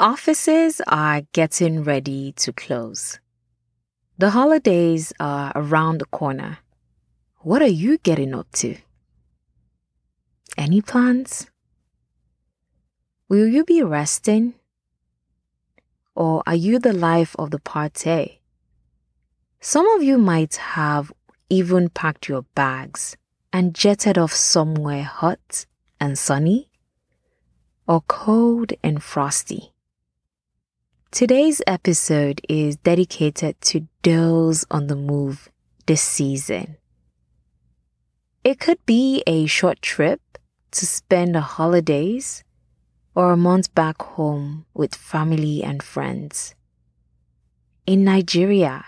Offices are getting ready to close. The holidays are around the corner. What are you getting up to? Any plans? Will you be resting? Or are you the life of the party? Some of you might have even packed your bags and jetted off somewhere hot and sunny or cold and frosty. Today's episode is dedicated to those on the move this season. It could be a short trip to spend the holidays or a month back home with family and friends. In Nigeria,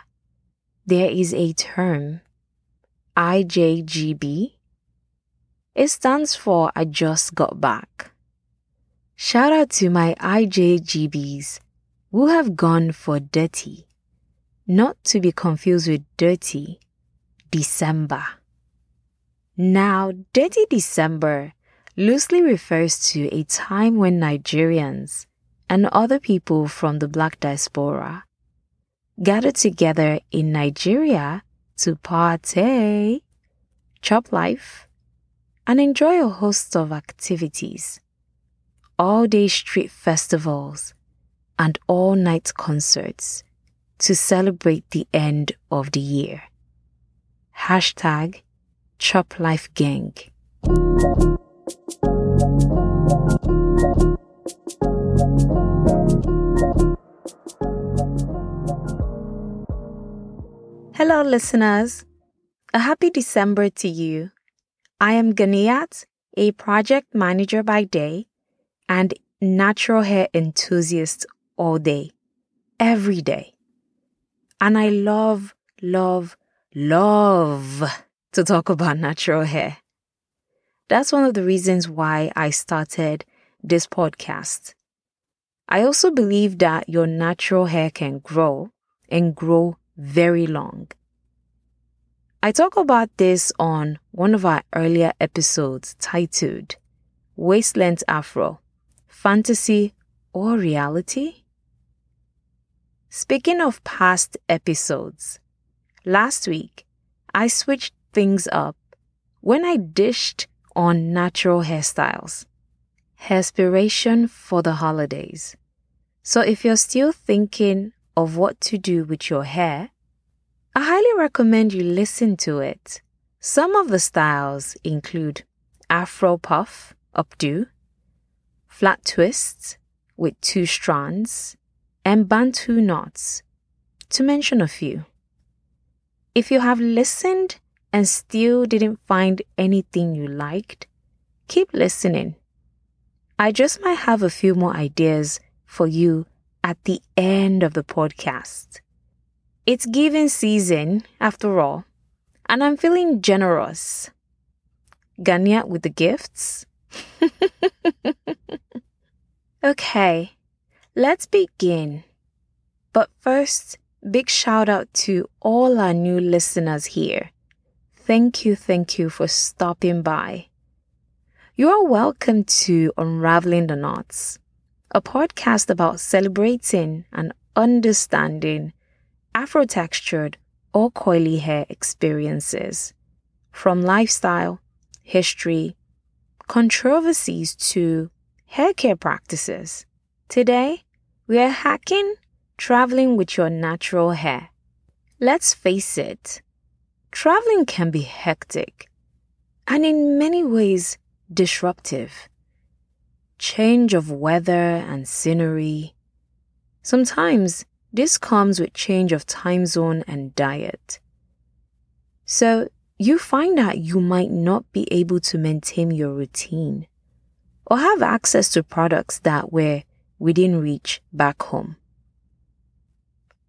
there is a term, IJGB. It stands for I just got back. Shout out to my IJGBs who have gone for dirty, not to be confused with dirty December. Now, dirty December loosely refers to a time when Nigerians and other people from the black diaspora gathered together in Nigeria to party, chop life, and enjoy a host of activities. All day street festivals and all night concerts to celebrate the end of the year. Hashtag Chop Life Gang. Hello, listeners. A happy December to you. I am Ganiyat, a project manager by day and natural hair enthusiast all day, every day. And I love, love, love to talk about natural hair. That's one of the reasons why I started this podcast. I also believe that your natural hair can grow and grow very long. I talk about this on one of our earlier episodes titled Waist-length Afro Fantasy or Reality? Speaking of past episodes, last week I switched things up when I dished on natural hairstyles. Hairspiration for the holidays. So if you're still thinking of what to do with your hair, I highly recommend you listen to it. Some of the styles include Afro puff, updo, flat twists with two strands, and Bantu knots, to mention a few. If you have listened and still didn't find anything you liked, keep listening. I just might have a few more ideas for you at the end of the podcast. It's giving season, after all, and I'm feeling generous. Ganya with the gifts. okay, Let's begin. But first, big shout out to all our new listeners here. Thank you, thank you for stopping by. You are welcome to Unraveling the Knots, a podcast about celebrating and understanding Afro textured or coily hair experiences, from lifestyle, history, controversies to hair care practices. Today, we are hacking traveling with your natural hair. Let's face it, traveling can be hectic and in many ways disruptive. Change of weather and scenery. Sometimes this comes with change of time zone and diet. So you find that you might not be able to maintain your routine or have access to products that were within reach back home.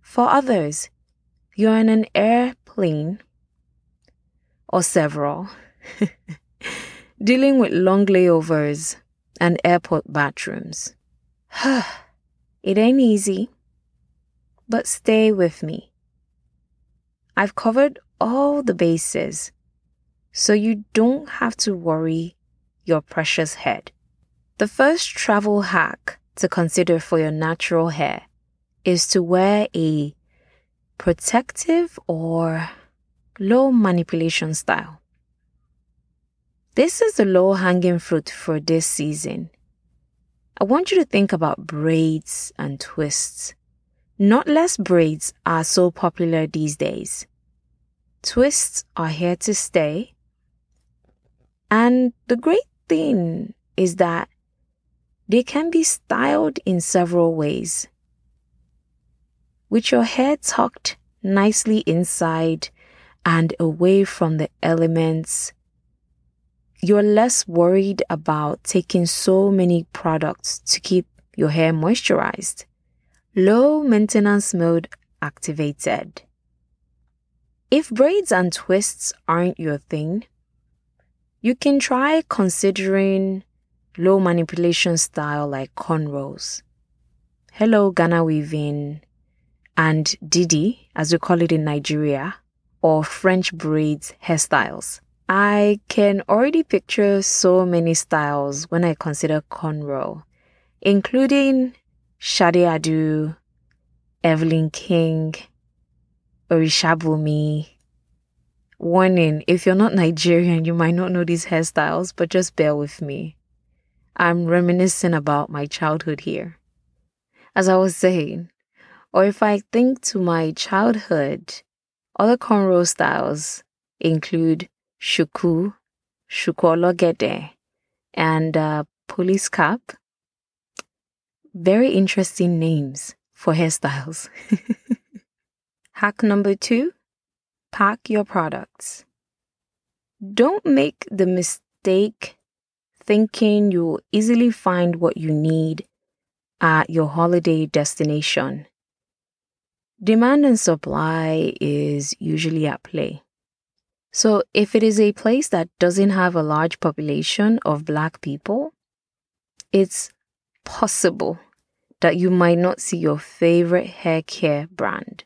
For others, you're in an airplane or several, dealing with long layovers and airport bathrooms. it ain't easy, but stay with me. I've covered all the bases, so you don't have to worry your precious head. The first travel hack to consider for your natural hair is to wear a protective or low manipulation style. This is the low hanging fruit for this season. I want you to think about braids and twists. Knotless braids are so popular these days. Twists are here to stay. And the great thing is that they can be styled in several ways. With your hair tucked nicely inside and away from the elements, you're less worried about taking so many products to keep your hair moisturized. Low maintenance mode activated. If braids and twists aren't your thing, you can try considering low manipulation style like cornrows. Hello Ghana weaving and Didi, as we call it in Nigeria, or French braids hairstyles. I can already picture so many styles when I consider cornrow, including Sade Adu, Evelyn King, Orishabumi. Warning, if you're not Nigerian, you might not know these hairstyles, but just bear with me. I'm reminiscing about my childhood here. As I was saying, or if I think to my childhood, other cornrow styles include shuku, shukologede, and uh, police cap. Very interesting names for hairstyles. Hack number two pack your products. Don't make the mistake thinking you'll easily find what you need at your holiday destination. Demand and supply is usually at play. So, if it is a place that doesn't have a large population of Black people, it's possible that you might not see your favorite hair care brand.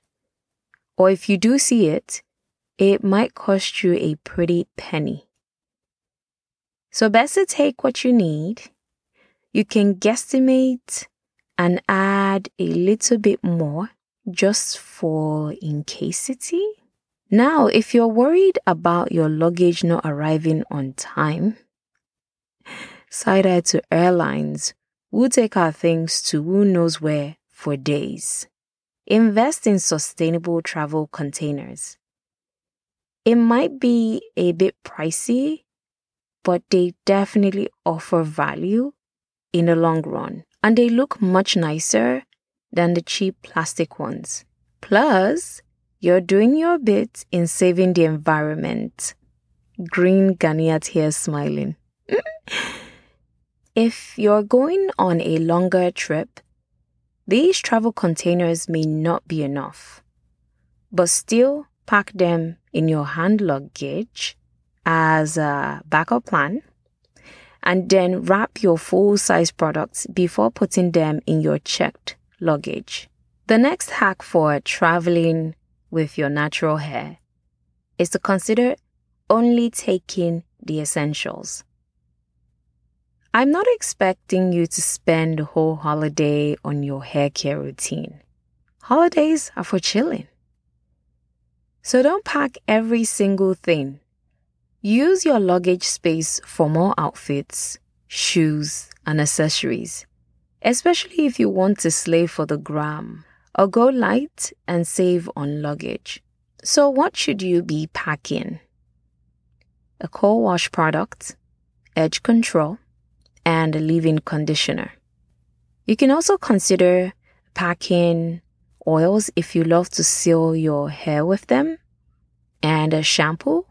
Or if you do see it, it might cost you a pretty penny. So, best to take what you need. You can guesstimate and add a little bit more just for incasity now, if you're worried about your luggage not arriving on time, side eye to airlines, we'll take our things to who knows where for days. Invest in sustainable travel containers. It might be a bit pricey, but they definitely offer value in the long run, and they look much nicer than the cheap plastic ones. Plus, you're doing your bit in saving the environment. Green Ganiyat here smiling. if you're going on a longer trip, these travel containers may not be enough, but still pack them in your hand luggage as a backup plan and then wrap your full size products before putting them in your checked luggage. The next hack for traveling with your natural hair is to consider only taking the essentials. I'm not expecting you to spend the whole holiday on your hair care routine. Holidays are for chilling. So don't pack every single thing. Use your luggage space for more outfits, shoes, and accessories, especially if you want to slay for the gram or go light and save on luggage. So, what should you be packing? A co wash product, edge control, and a leave in conditioner. You can also consider packing oils if you love to seal your hair with them, and a shampoo.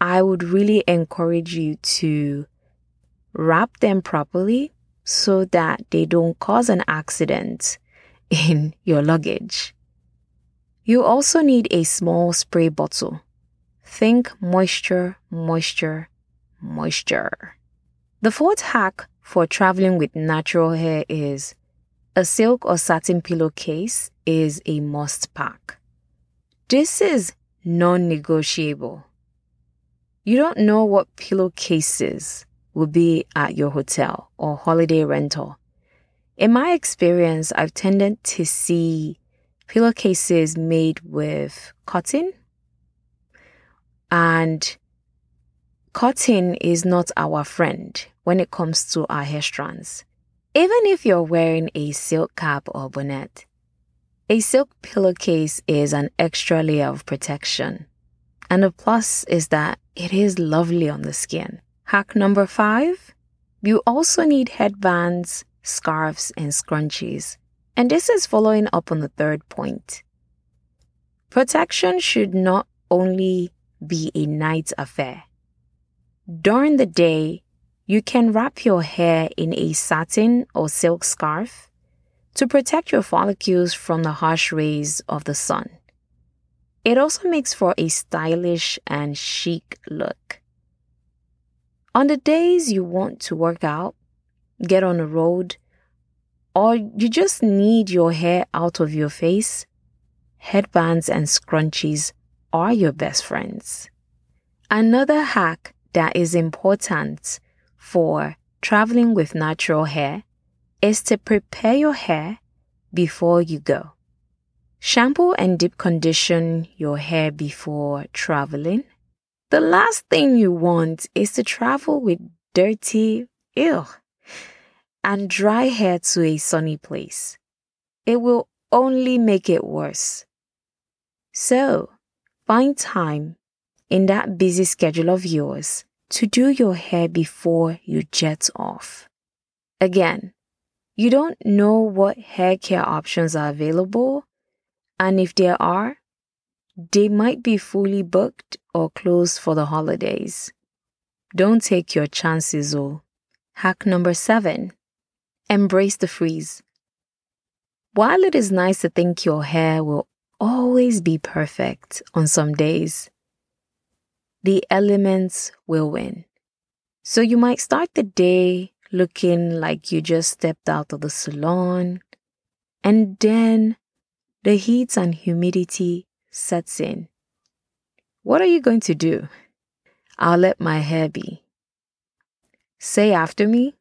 I would really encourage you to wrap them properly so that they don't cause an accident in your luggage. You also need a small spray bottle. Think moisture, moisture, moisture. The fourth hack for traveling with natural hair is a silk or satin pillowcase is a must pack. This is non negotiable. You don't know what pillowcases will be at your hotel or holiday rental In my experience, I've tended to see pillowcases made with cotton. And cotton is not our friend when it comes to our hair strands. Even if you're wearing a silk cap or bonnet, a silk pillowcase is an extra layer of protection. And the plus is that it is lovely on the skin. Hack number five you also need headbands, scarves, and scrunchies. And this is following up on the third point. Protection should not only be a night affair. During the day, you can wrap your hair in a satin or silk scarf to protect your follicles from the harsh rays of the sun. It also makes for a stylish and chic look. On the days you want to work out, get on the road, or you just need your hair out of your face, headbands and scrunchies are your best friends. Another hack that is important for traveling with natural hair is to prepare your hair before you go. Shampoo and deep condition your hair before traveling. The last thing you want is to travel with dirty, ew, and dry hair to a sunny place. It will only make it worse. So, find time in that busy schedule of yours to do your hair before you jet off. Again, you don't know what hair care options are available, and if there are, they might be fully booked or closed for the holidays. Don't take your chances, oh. Hack number seven embrace the frizz. While it is nice to think your hair will always be perfect on some days, the elements will win. So you might start the day looking like you just stepped out of the salon, and then the heat and humidity sets in. What are you going to do? I'll let my hair be. Say after me,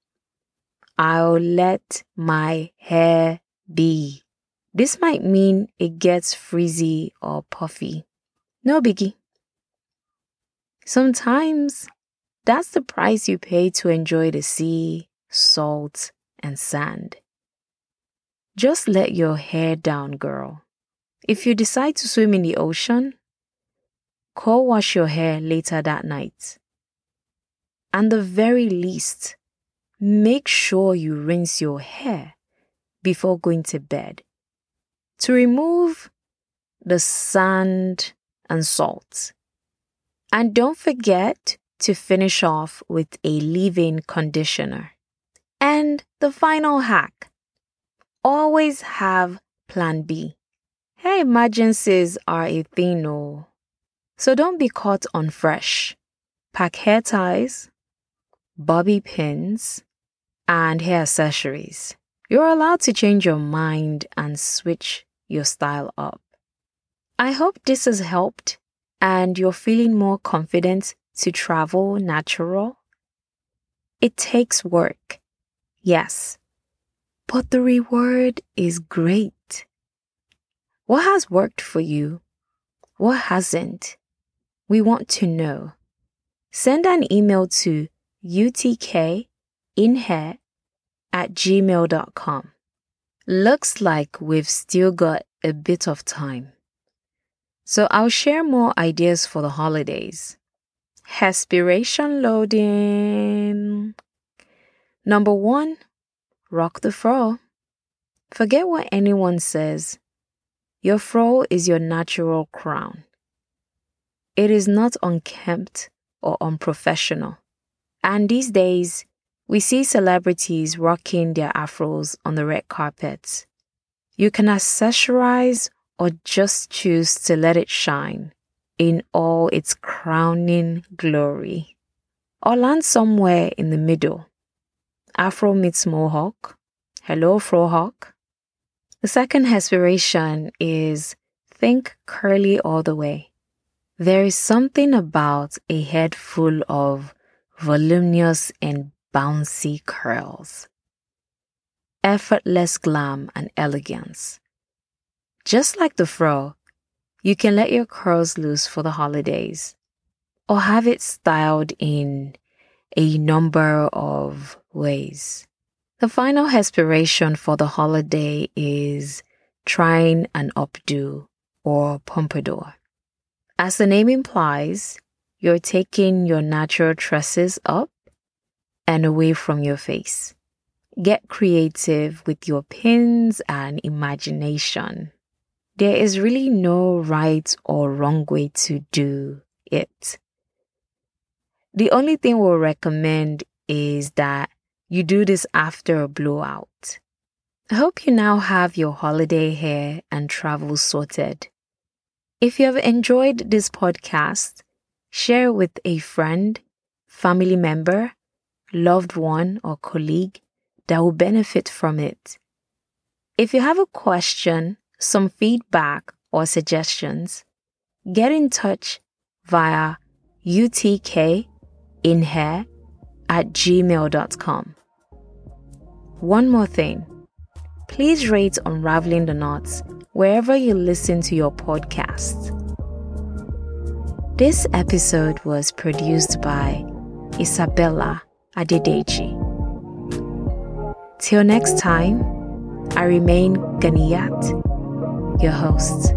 I'll let my hair be. This might mean it gets frizzy or puffy. No biggie. Sometimes that's the price you pay to enjoy the sea, salt, and sand. Just let your hair down, girl. If you decide to swim in the ocean, co wash your hair later that night. And the very least, make sure you rinse your hair before going to bed to remove the sand and salt. And don't forget to finish off with a leave in conditioner. And the final hack always have plan B. Hair emergencies are a thing, no. So don't be caught on fresh. Pack hair ties, bobby pins, and hair accessories. You're allowed to change your mind and switch your style up. I hope this has helped and you're feeling more confident to travel natural. It takes work, yes, but the reward is great. What has worked for you? What hasn't? We want to know. Send an email to utkinhair at gmail.com. Looks like we've still got a bit of time. So I'll share more ideas for the holidays. Hairspiration loading. Number one, rock the fro. Forget what anyone says. Your fro is your natural crown. It is not unkempt or unprofessional. And these days, we see celebrities rocking their afros on the red carpet. You can accessorize or just choose to let it shine in all its crowning glory. Or land somewhere in the middle. Afro meets Mohawk. Hello, Frohawk. The second hairspiration is think curly all the way. There is something about a head full of voluminous and bouncy curls. effortless glam and elegance. Just like the fro, you can let your curls loose for the holidays or have it styled in a number of ways. The final hairspiration for the holiday is trying an updo or pompadour. As the name implies, you're taking your natural tresses up and away from your face. Get creative with your pins and imagination. There is really no right or wrong way to do it. The only thing we'll recommend is that you do this after a blowout. I hope you now have your holiday hair and travel sorted. If you have enjoyed this podcast, share it with a friend, family member, loved one, or colleague that will benefit from it. If you have a question, some feedback, or suggestions, get in touch via utkInhair at gmail.com. One more thing. Please rate Unraveling the Knots wherever you listen to your podcasts. This episode was produced by Isabella Adediji. Till next time, I remain Ganiyat, your host.